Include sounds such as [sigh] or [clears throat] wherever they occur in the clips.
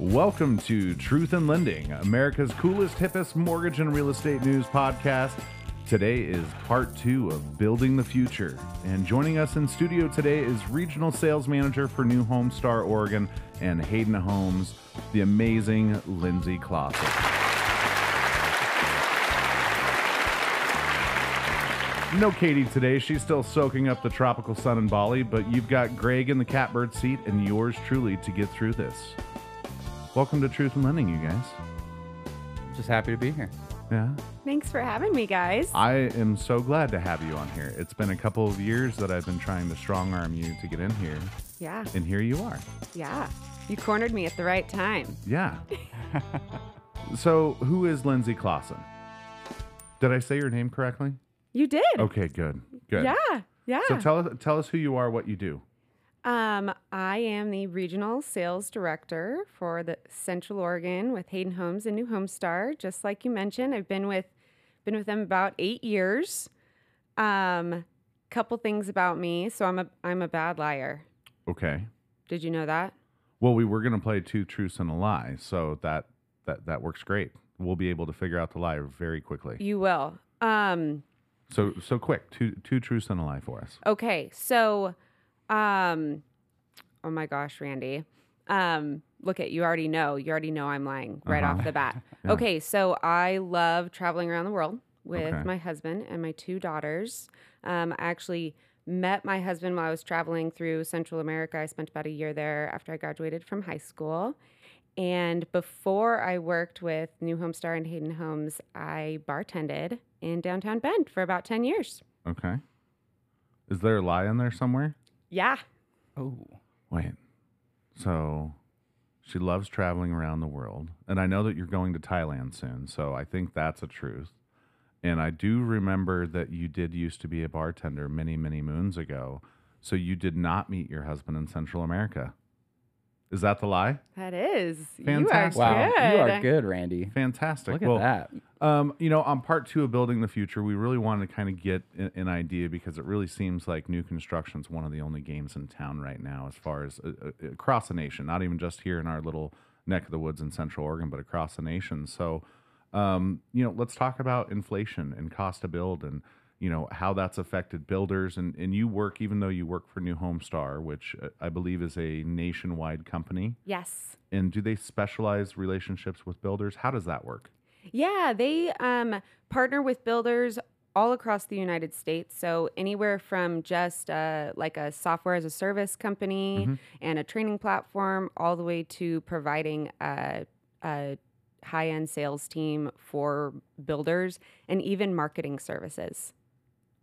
Welcome to Truth in Lending, America's coolest, hippest mortgage and real estate news podcast. Today is part two of Building the Future. And joining us in studio today is Regional Sales Manager for New Home Star Oregon and Hayden Homes, the amazing Lindsay Klaassen. No Katie today. She's still soaking up the tropical sun in Bali, but you've got Greg in the catbird seat and yours truly to get through this. Welcome to Truth and Lending, you guys. Just happy to be here. Yeah. Thanks for having me, guys. I am so glad to have you on here. It's been a couple of years that I've been trying to strong arm you to get in here, yeah, and here you are. yeah. You cornered me at the right time. Yeah. [laughs] so, who is Lindsay Klaassen? Did I say your name correctly? You did. Okay, good. Good. Yeah, yeah. So tell us tell us who you are, what you do. Um, I am the regional sales director for the Central Oregon with Hayden Homes and New Home Star. Just like you mentioned, I've been with been with them about eight years. Um, couple things about me. So I'm a I'm a bad liar. Okay. Did you know that? Well, we were going to play two truths and a lie, so that that that works great. We'll be able to figure out the lie very quickly. You will. Um, So so quick, two two truths and a lie for us. Okay, so, um, oh my gosh, Randy, um, look at you already know. You already know I'm lying right Uh-huh. off the bat. [laughs] Yeah. Okay, so I love traveling around the world with Okay. my husband and my two daughters. Um, I actually met my husband while I was traveling through Central America. I spent about a year there after I graduated from high school. And before I worked with New Home Star and Hayden Homes, I bartended in downtown Bend for about 10 years. Okay. Is there a lie in there somewhere? Yeah. Oh, Wait. So she loves traveling around the world. And I know that you're going to Thailand soon. So I think that's a truth. And I do remember that you did used to be a bartender many, many moons ago. So you did not meet your husband in Central America. Is that the lie? That is. Fantastic. You are wow. good. You are good, Randy. Fantastic. Look at well, that. Um, you know, on part two of building the future, we really wanted to kind of get a- an idea because it really seems like new construction is one of the only games in town right now, as far as uh, uh, across the nation, not even just here in our little neck of the woods in Central Oregon, but across the nation. So, um, you know, let's talk about inflation and cost to build and you know how that's affected builders and, and you work even though you work for new home star which uh, i believe is a nationwide company Yes. and do they specialize relationships with builders how does that work Yeah, they um, partner with builders all across the United States. So anywhere from just uh, like a software as a service company Mm-hmm. and a training platform, all the way to providing a, a high-end sales team for builders and even marketing services.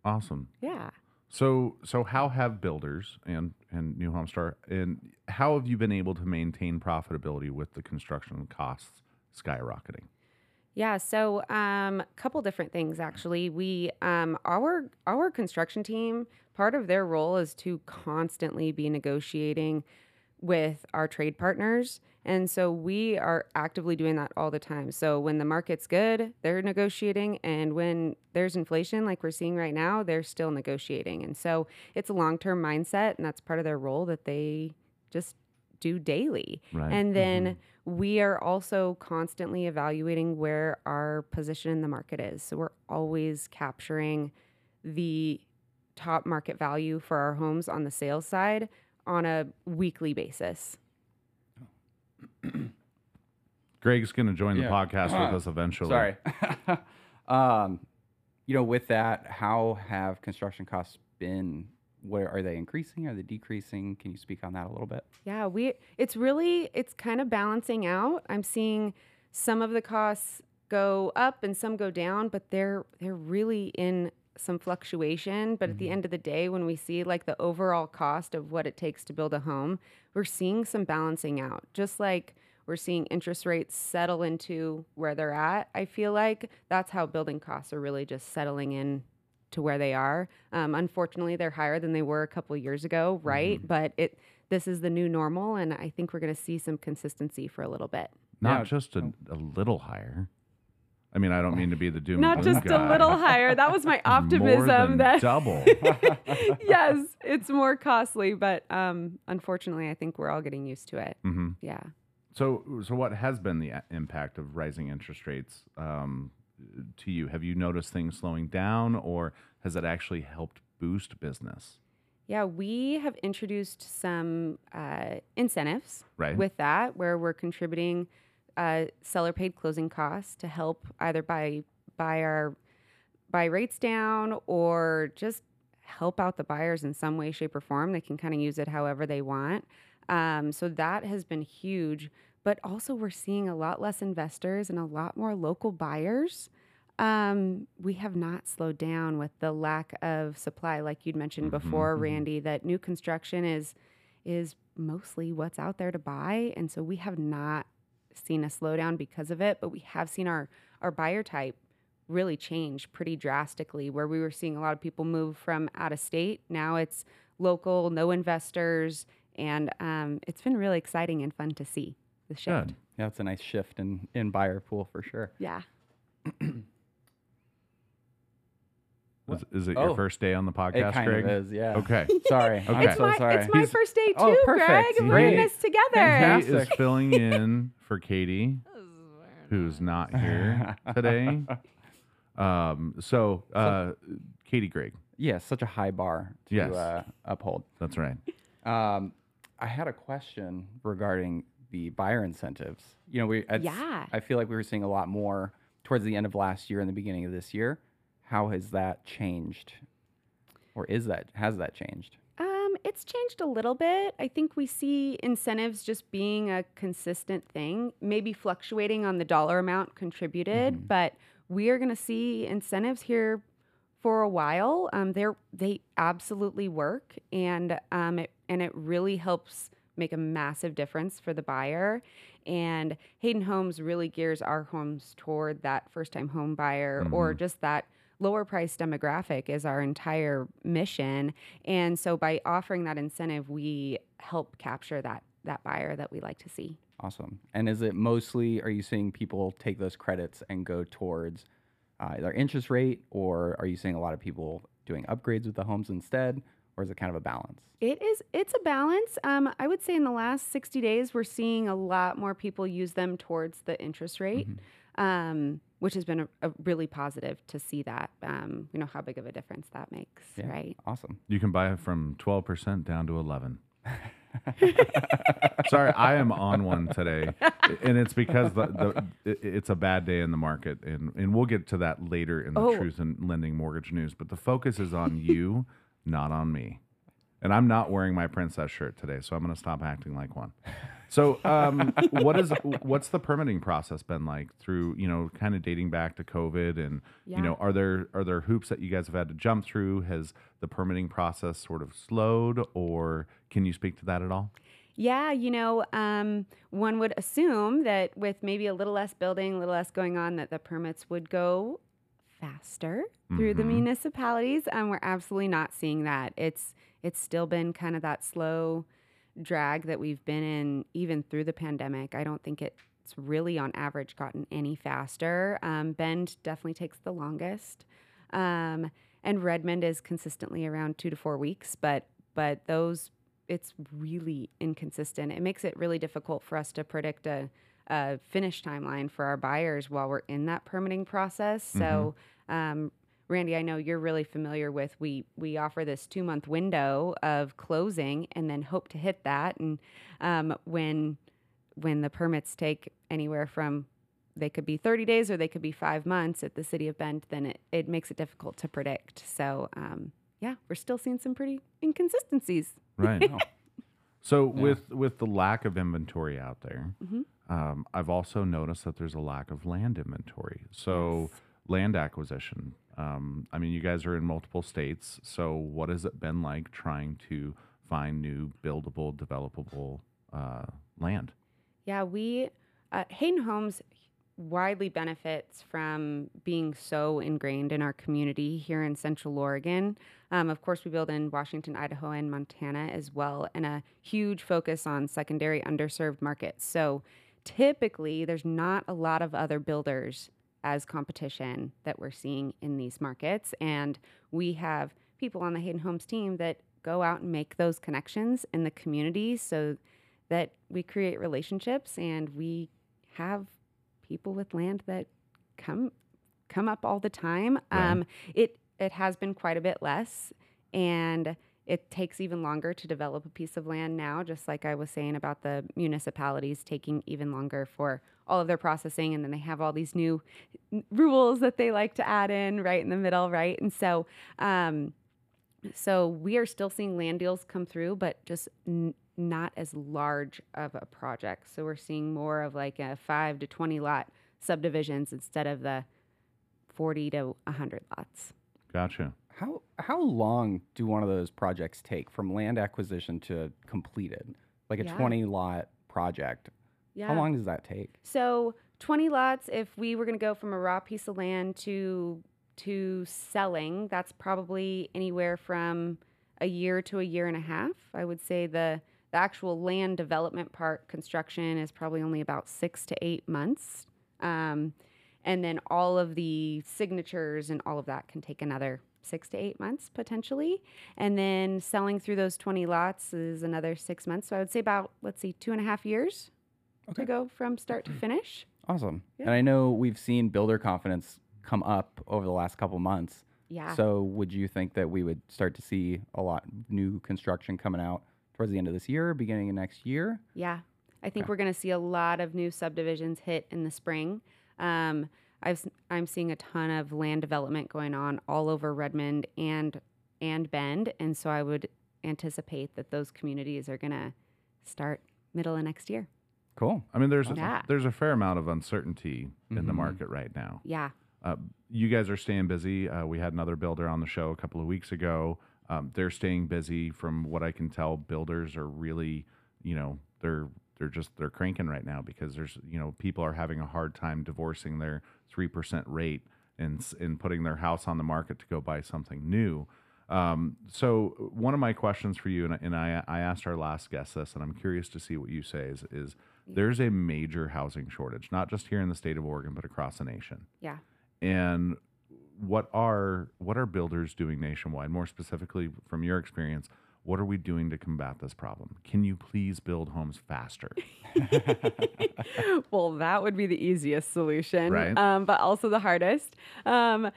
Awesome Yeah. So so how have builders and and New Home Star and how have you been able to maintain profitability with the construction costs skyrocketing? Yeah, so um, a couple different things actually. We um, our our construction team part of their role is to constantly be negotiating with our trade partners, and so we are actively doing that all the time. So when the market's good, they're negotiating, and when there's inflation like we're seeing right now, they're still negotiating. And so it's a long term mindset, and that's part of their role that they just do daily. Right. And then mm-hmm. we are also constantly evaluating where our position in the market is. So we're always capturing the top market value for our homes on the sales side on a weekly basis. [clears throat] Greg's going to join the Yeah. podcast with us eventually. Sorry. [laughs] um, you know, with that, how have construction costs been? Where are they increasing? Are they decreasing? Can you speak on that a little bit? Yeah, we it's really it's kind of balancing out. I'm seeing some of the costs go up and some go down, but they're they're really in some fluctuation. But at the end of the day, when we see like the overall cost of what it takes to build a home, we're seeing some balancing out. Just like we're seeing interest rates settle into where they're at. I feel like that's how building costs are really just settling in to where they are. Um, unfortunately, they're higher than they were a couple years ago, right? But it this is the new normal, and I think we're going to see some consistency for a little bit. Not Yeah. just a, a little higher. I mean, I don't mean to be the doom. Not just guy. a little higher. That was my [laughs] optimism. that double. [laughs] [laughs] yes, it's more costly, but um, unfortunately, I think we're all getting used to it. Mm-hmm. Yeah. So, so what has been the impact of rising interest rates um, to you? Have you noticed things slowing down, or has it actually helped boost business? Yeah, we have introduced some uh, incentives Right. with that, where we're contributing uh, seller paid closing costs to help either buy buy our buy rates down or just help out the buyers in some way, shape, or form. They can kind of use it however they want. Um, so that has been huge. But also, we're seeing a lot less investors and a lot more local buyers. Um, we have not slowed down with the lack of supply, like you'd mentioned before, Randy. That new construction is is mostly what's out there to buy, and so we have not seen a slowdown because of it. But we have seen our our buyer type really change pretty drastically. Where we were seeing a lot of people move from out of state, now it's local, no investors, and um, it's been really exciting and fun to see the shift. Good. Yeah, it's a nice shift in in buyer pool for sure. Yeah. [clears throat] Is, is it your Oh, first day on the podcast, It podcast, kind Greg? of is, yeah. Okay. [laughs] Sorry, Okay. It's so my sorry. it's my He's- first day too, Oh, perfect. Greg. We're Great. in this together. Kate is Fantastic. [laughs] filling in for Katie, who's not here [laughs] today. Um, so, uh, Katie Greg, yeah, such a high bar to Yes. uh, uphold. that's right. Um, I had a question regarding the buyer incentives. You know, we Yeah. I feel like we were seeing a lot more towards the end of last year and the beginning of this year. How has that changed, or is that has that changed? Um, it's changed a little bit. I think we see incentives just being a consistent thing, maybe fluctuating on the dollar amount contributed, but we are going to see incentives here for a while. Um, they're they absolutely work, and um, it and it really helps make a massive difference for the buyer. And Hayden Homes really gears our homes toward that first time home buyer or just that lower price demographic is our entire mission. And so by offering that incentive, we help capture that that buyer that we like to see. Awesome. And is it mostly? Are you seeing people take those credits and go towards uh, their interest rate, or are you seeing a lot of people doing upgrades with the homes instead, or is it kind of a balance? It is it's a balance. Um, I would say in the last 60 days we're seeing a lot more people use them towards the interest rate. Um, which has been a, a really positive to see that. Um, you know how big of a difference that makes, Yeah. right? Awesome. You can buy it from 12% down to 11. [laughs] Sorry, I am on one today, and it's because the, the it- it's a bad day in the market, and and we'll get to that later in the Oh. truth and lending mortgage news. But the focus is on you, not on me, and I'm not wearing my princess shirt today, so I'm going to stop acting like one. So, um, [laughs] what is what's the permitting process been like through you know kind of dating back to COVID, and you know are there are there hoops that you guys have had to jump through? Has the permitting process sort of slowed, or can you speak to that at all? Yeah, you know, um, one would assume that with maybe a little less building, a little less going on, that the permits would go faster through the Mhm. municipalities. Um, we're absolutely not seeing that. It's it's still been kind of that slow drag that we've been in even through the pandemic. I don't think it's really on average gotten any faster. Um, Bend definitely takes the longest. Um, and Redmond is consistently around two to four weeks, but but those it's really inconsistent. It makes it really difficult for us to predict a, a finish timeline for our buyers while we're in that permitting process. So, um, Randy, I know you're really familiar with we we offer this two month window of closing and then hope to hit that. And um, when when the permits take anywhere from they could be 30 days or they could be five months at the city of Bend, then it, it makes it difficult to predict. So, um, yeah, we're still seeing some pretty inconsistencies. Right. [laughs] Wow. So with with the lack of inventory out there, Mhm. Um, I've also noticed that there's a lack of land inventory. So land acquisition. Um, I mean, you guys are in multiple states. So what has it been like trying to find new buildable, developable uh, land? Yeah, we uh, Hayden Homes widely benefits from being so ingrained in our community here in Central Oregon. Um, of course, we build in Washington, Idaho, and Montana as well, and a huge focus on secondary underserved markets. So typically, there's not a lot of other builders as competition that we're seeing in these markets, and we have people on the Hayden Homes team that go out and make those connections in the community. So that we create relationships and we have people with land that come come up all the time. Right. Um, it it has been quite a bit less, and it takes even longer to develop a piece of land now. Just like I was saying about the municipalities taking even longer for all of their processing, and then they have all these new rules that they like to add in right in the middle, right? And so. Um, so we are still seeing land deals come through, but just n- not as large of a project. So we're seeing more of like a five to 20 lot subdivisions instead of the 40 to 100 lots. Gotcha. How how long do one of those projects take from land acquisition to completed? Like a Yeah. 20 lot project. Yeah. How long does that take? So 20 lots, if we were going to go from a raw piece of land to to selling, that's probably anywhere from a year to a year and a half. I would say the the actual land development part, construction, is probably only about six to eight months. Um, and then all of the signatures and all of that can take another six to eight months potentially. And then selling through those 20 lots is another six months. So I would say about, let's see, two and a half years Okay. to go from start to mm-hmm. finish. Awesome. Yeah. And I know we've seen builder confidence come up over the last couple months. Yeah. So would you think that we would start to see a lot new construction coming out towards the end of this year, beginning of next year? Yeah, I think Okay. we're going to see a lot of new subdivisions hit in the spring. Um, I've, s- I'm seeing a ton of land development going on all over Redmond and and Bend, and so I would anticipate that those communities are going to start middle of next year. Cool. I mean, there's Yeah. there's a fair amount of uncertainty in the Mhm. market right now. Yeah, Uh, you guys are staying busy. Uh, we had another builder on the show a couple of weeks ago. Um, they're staying busy. From what I can tell, builders are really, you know, they're they're just they're cranking right now because there's you know people are having a hard time divorcing their three percent rate and and putting their house on the market to go buy something new. Um, so one of my questions for you, and, I- and I, I asked our last guest this, and I'm curious to see what you say is, is there's a major housing shortage, not just here in the state of Oregon, but across the nation yeah. and what are what are builders doing nationwide more specifically from your experience what are we doing to combat this problem can you please build homes faster [laughs] well, that would be the easiest solution, Right. um, but also the hardest. Um,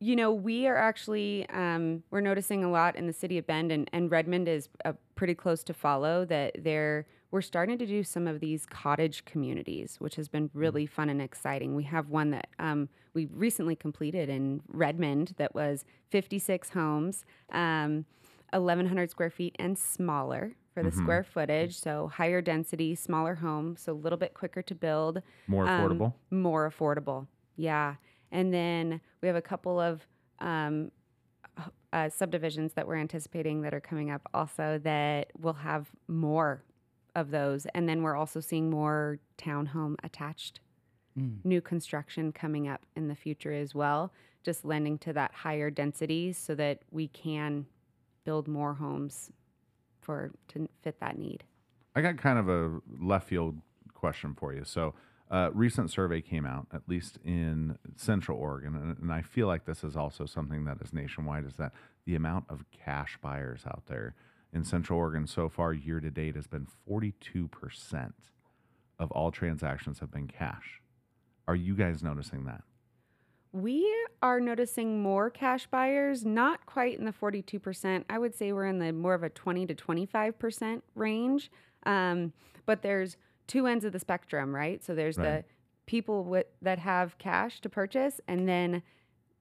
you know, we are actually um, we're noticing a lot in the city of Bend, and, and Redmond is uh, pretty close to follow. That they're we're starting to do some of these cottage communities, which has been really fun and exciting. We have one that um, we recently completed in Redmond that was 56 homes, um, 1,100 square feet and smaller for the square footage. So higher density, smaller home, so a little bit quicker to build more um, affordable more affordable. Yeah. And then we have a couple of um, uh, subdivisions that we're anticipating that are coming up also that will have more of those. And then we're also seeing more townhome attached Mm. new construction coming up in the future as well, just lending to that higher density so that we can build more homes for to fit that need. i got kind of a left field question for you. So a recent survey came out at least in central oregon and, and i feel like this is also something that is nationwide is that the amount of cash buyers out there in central oregon so far year to date has been 42% of all transactions have been cash. Are you guys noticing that We are noticing more cash buyers, not quite in the 42%. I would say we're in the more of a 20 to 25% range. Um, but there's two ends of the spectrum, right? So there's Right. the people with, that have cash to purchase, and then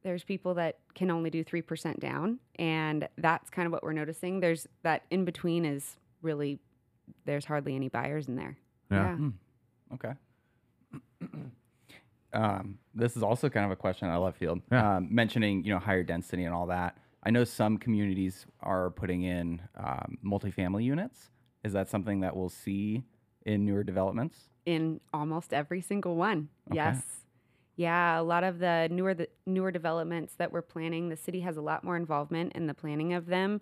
there's people that can only do 3% down. And that's kind of what we're noticing. There's that in between is really, there's hardly any buyers in there. Yeah. Okay. [clears throat] um, this is also kind of a question I love field. Yeah. Um, mentioning you know higher density and all that. I know some communities are putting in um, multifamily units. Is that something that we'll see in newer developments? in almost every single one. Okay. Yes. Yeah, a lot of the newer the newer developments that we're planning, the city has a lot more involvement in the planning of them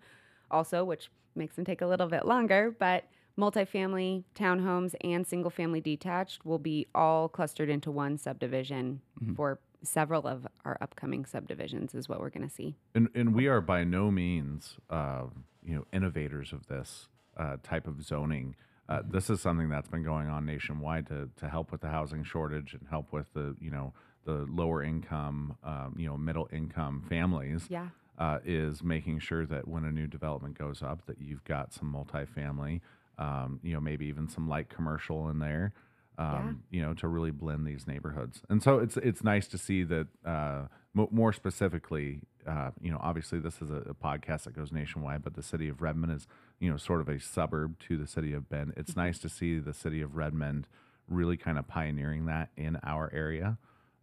also, which makes them take a little bit longer, but multifamily, townhomes and single family detached will be all clustered into one subdivision for several of our upcoming subdivisions is what we're going to see. And and we are by no means, uh, you know, innovators of this uh, type of zoning. uh, this is something that's been going on nationwide to to help with the housing shortage and help with the you know the lower income, um, you know, middle income families. Yeah. Uh, is making sure that when a new development goes up, that you've got some multifamily, um, you know, maybe even some light commercial in there, um, you know, to really blend these neighborhoods. And so it's it's nice to see that uh, mo more specifically, uh, you know, obviously this is a, a, podcast that goes nationwide, but the city of Redmond is, you know, sort of a suburb to the city of Bend. It's nice to see the city of Redmond really kind of pioneering that in our area,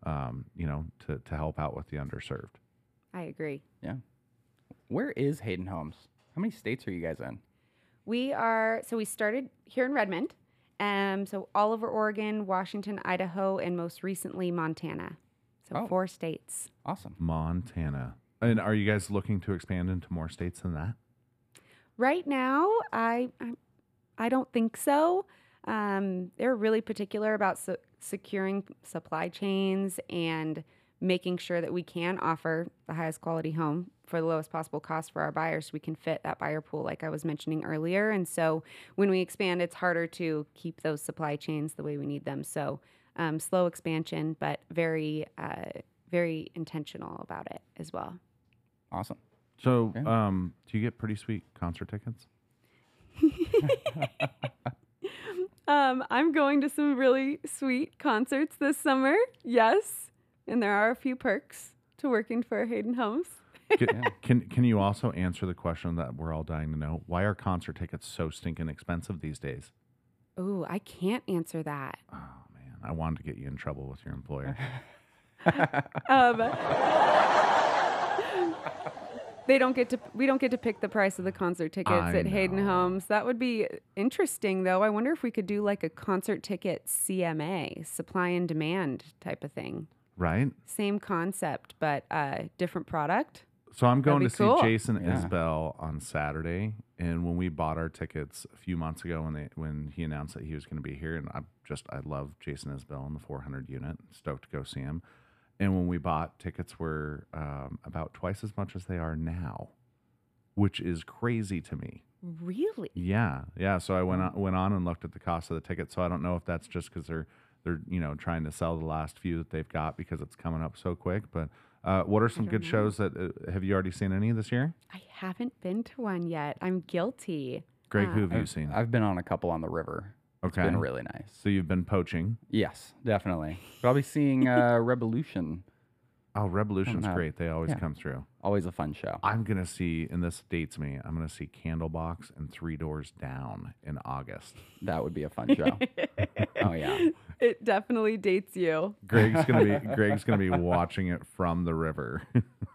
um, you know, to to help out with the underserved. I agree. Yeah. Where is Hayden Homes? How many states are you guys in? We are so we started here in Redmond. Um, so all over Oregon, Washington, Idaho, and most recently Montana. So Oh. four states. Awesome. Montana. And are you guys looking to expand into more states than that? Right now, I I, I don't think so. Um, they're really particular about se- securing supply chains and making sure that we can offer the highest quality home for the lowest possible cost for our buyers so we can fit that buyer pool like I was mentioning earlier. And so when we expand, it's harder to keep those supply chains the way we need them. So um, slow expansion, but very, uh, very intentional about it as well. Awesome. So, Yeah. um, do you get pretty sweet concert tickets? [laughs] [laughs] Um, I'm going to some really sweet concerts this summer. Yes, and there are a few perks to working for Hayden Homes. Can, [laughs] can can you also answer the question that we're all dying to know? Why are concert tickets so stinking expensive these days? Oh, I can't answer that. Oh man, I wanted to get you in trouble with your employer. [laughs] Um, [laughs] they don't get to. We don't get to pick the price of the concert tickets I at Hayden. Homes. That would be interesting, though. I wonder if we could do like a concert ticket CMA, supply and demand type of thing. Right? Same concept, but uh, different product. So I'm going be to cool. see Jason Yeah. Isbell on Saturday, and when we bought our tickets a few months ago, when they when he announced that he was going to be here, and I just I love Jason Isbell in the 400 unit, stoked to go see him. And when we bought tickets, were um, about twice as much as they are now, which is crazy to me. Really? Yeah, yeah. So I went on, went on and looked at the cost of the ticket. So I don't know if that's just because they're they're you know trying to sell the last few that they've got because it's coming up so quick. But uh, what are some good know. shows that uh, have you already seen any this year? I haven't been to one yet. I'm guilty. Greg, Uh, who have you I've, seen? I've been on a couple on the river. It's Okay, been really nice. so you've been poaching. Yes, definitely. Probably seeing uh, [laughs] Rebelution. Oh, Rebelution's great. They always Yeah. come through. Always a fun show. I'm gonna see, and this dates me. I'm gonna see Candlebox and Three Doors Down in August. That would be a fun show. [laughs] oh yeah. It definitely dates you. Greg's gonna be [laughs] Greg's gonna be watching it from the river.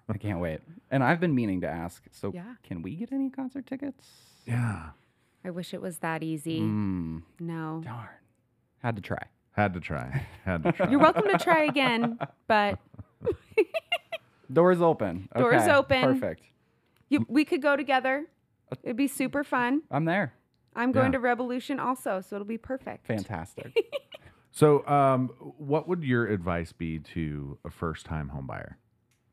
I can't wait. And I've been meaning to ask. So Yeah. can we get any concert tickets? yeah, I wish it was that easy. Mm, No. darn. Had to try. had to try. Had to [laughs] try. You're welcome to try again, but [laughs] Doors open. Doors Okay, open. Perfect. you, we could go together. It'd be super fun. I'm there. I'm going Yeah. to Rebelution also, so it'll be perfect. Fantastic. [laughs] So, um, what would your advice be to a first-time homebuyer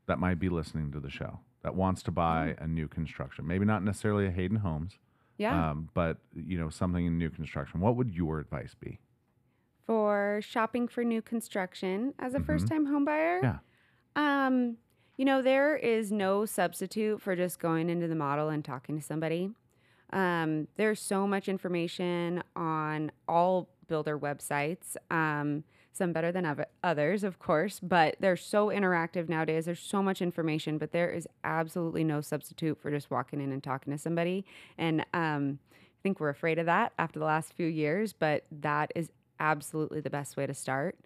that might be listening to the show that wants to buy a new construction? Maybe not necessarily a Hayden Homes, Yeah. um, but you know something in new construction. What would your advice be? For shopping for new construction as a Mhm. first time homebuyer. Yeah. Um, you know, there is no substitute for just going into the model and talking to somebody. Um, there's so much information on all builder websites. Um, some better than oth- others, of course, but they're so interactive nowadays. There's so much information, but there is absolutely no substitute for just walking in and talking to somebody. And um, I think we're afraid of that after the last few years, but that is absolutely the best way to start.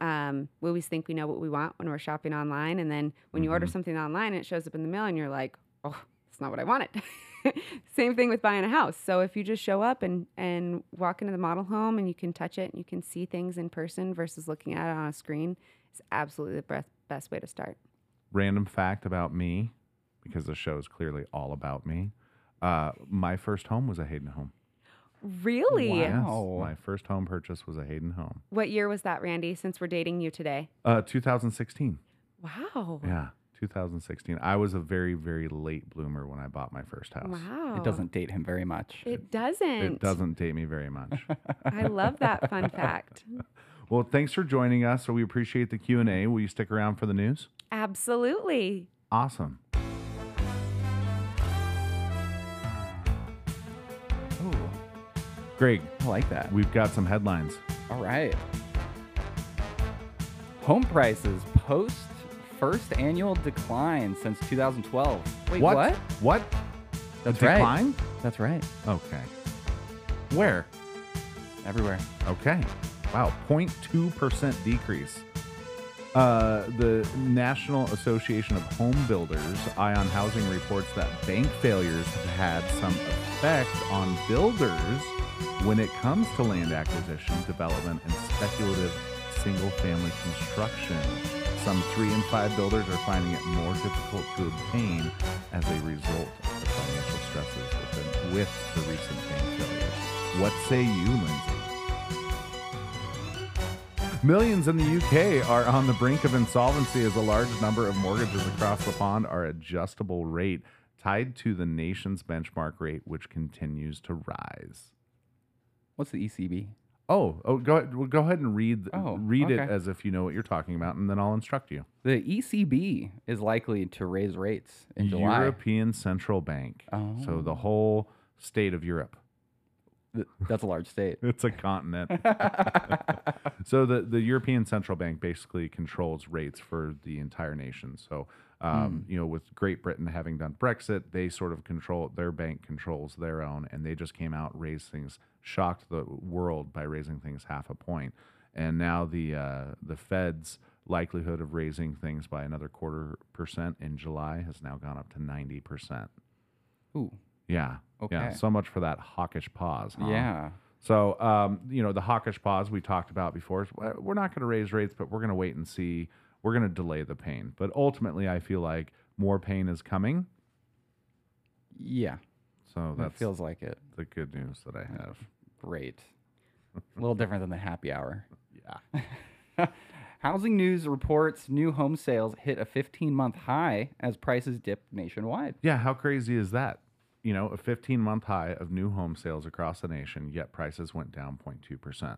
Um, we always think we know what we want when we're shopping online, and then when you order something online and it shows up in the mail, and you're like, "Oh, it's not what I wanted." [laughs] Same thing with buying a house. So if you just show up and and walk into the model home and you can touch it and you can see things in person versus looking at it on a screen, it's absolutely the best best way to start. Random fact about me, because the show is clearly all about me. Uh, my first home was a Hayden home. Really? Wow. Yes, my first home purchase was a Hayden home. What year was that, Randy? Since we're dating you today. Uh, 2016. Wow. Yeah, 2016. I was a very, very late bloomer when I bought my first house. Wow. It doesn't date him very much. It doesn't. It doesn't date me very much. [laughs] I love that fun fact. [laughs] well, thanks for joining us. So we appreciate the Q and A. Will you stick around for the news? Absolutely. Awesome. Greg, I like that. we've got some headlines. All right. Home prices post first annual decline since 2012. Wait, what? what? What? That's a right. decline? That's right. Okay. Where? Everywhere. Okay. Wow. 0.2% decrease. Uh, the National Association of Home Builders, Eye on Housing, reports that bank failures have had some effect on builders when it comes to land acquisition, development, and speculative single family construction. Some three in five builders are finding it more difficult to obtain as a result of the financial stresses within, with the recent bank failures. What say you, Lindsay? Millions in the UK are on the brink of insolvency as a large number of mortgages across the pond are adjustable rate tied to the nation's benchmark rate, which continues to rise. What's the ECB? Oh, oh, go ahead, well, go ahead and read Oh, read it as if you know what you're talking about, and then I'll instruct you. The ECB is likely to raise rates in July. European Central Bank. Oh. So the Oh. whole state of Europe. That's a large state. [laughs] It's a continent. [laughs] so the, the European Central Bank basically controls rates for the entire nation. So um, you know, with Great Britain having done Brexit, they sort of control their bank controls their own, and they just came out raised things, shocked the world by raising things half a point, and now the uh, the Fed's likelihood of raising things by another quarter percent in July has now gone up to ninety percent. Ooh. Yeah. Okay. Yeah. So much for that hawkish pause. huh? Yeah. So, um, you know, the hawkish pause we talked about before is we're not going to raise rates, but we're going to wait and see. We're going to delay the pain. But ultimately, I feel like more pain is coming. Yeah. So That feels like it. the good news that I have. Great. [laughs] A little different than the happy hour. Yeah. [laughs] Housing News reports new home sales hit a 15 month high as prices dipped nationwide. Yeah. How crazy is that? You know, a 15 month high of new home sales across the nation, yet prices went down 0.2%.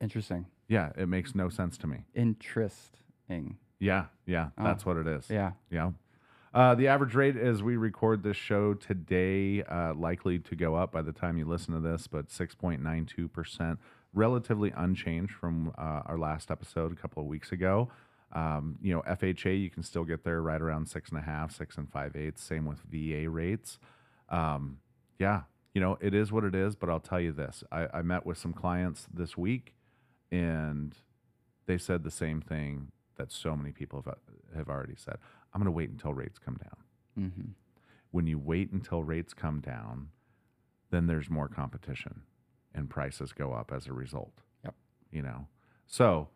Interesting. Yeah. It makes no sense to me. Interesting. Yeah. Yeah. Oh. That's what it is. Yeah. Yeah. Uh, the average rate as we record this show today, uh, likely to go up by the time you listen to this, but 6.92%, relatively unchanged from uh, our last episode a couple of weeks ago. Um, you know, FHA, you can still get there right around six and a half, six and five eighths. Same with VA rates. Um, yeah, you know, it is what it is, but I'll tell you this I, I met with some clients this week and they said the same thing that so many people have, have already said. I'm going to wait until rates come down. hmm When you wait until rates come down, then there's more competition and prices go up as a result. Yep. You know, so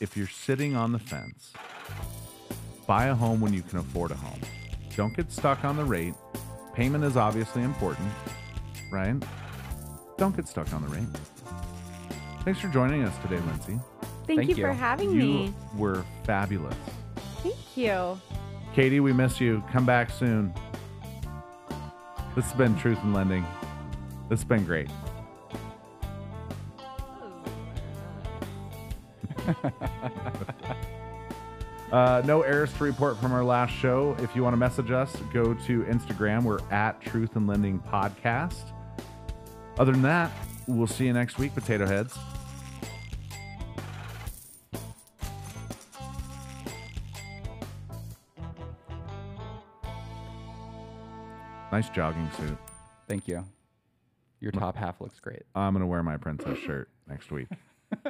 if you're sitting on the fence, buy a home when you can afford a home. Don't get stuck on the rate. Payment is obviously important, right? Don't get stuck on the rate. Thanks for joining us today, Lindsay. Thank, Thank you, you. for having You me. You were fabulous. Thank you. Katie, we miss you. Come back soon. This has been Truth and Lending. This has been great. [laughs] Uh, no errors to report from our last show. If you want to message us, go to Instagram. We're at Truth and Lending Podcast. Other than that, we'll see you next week, Potato Heads. Nice jogging suit. Thank you. Your top half looks great. I'm going to wear my princess shirt next week. [laughs]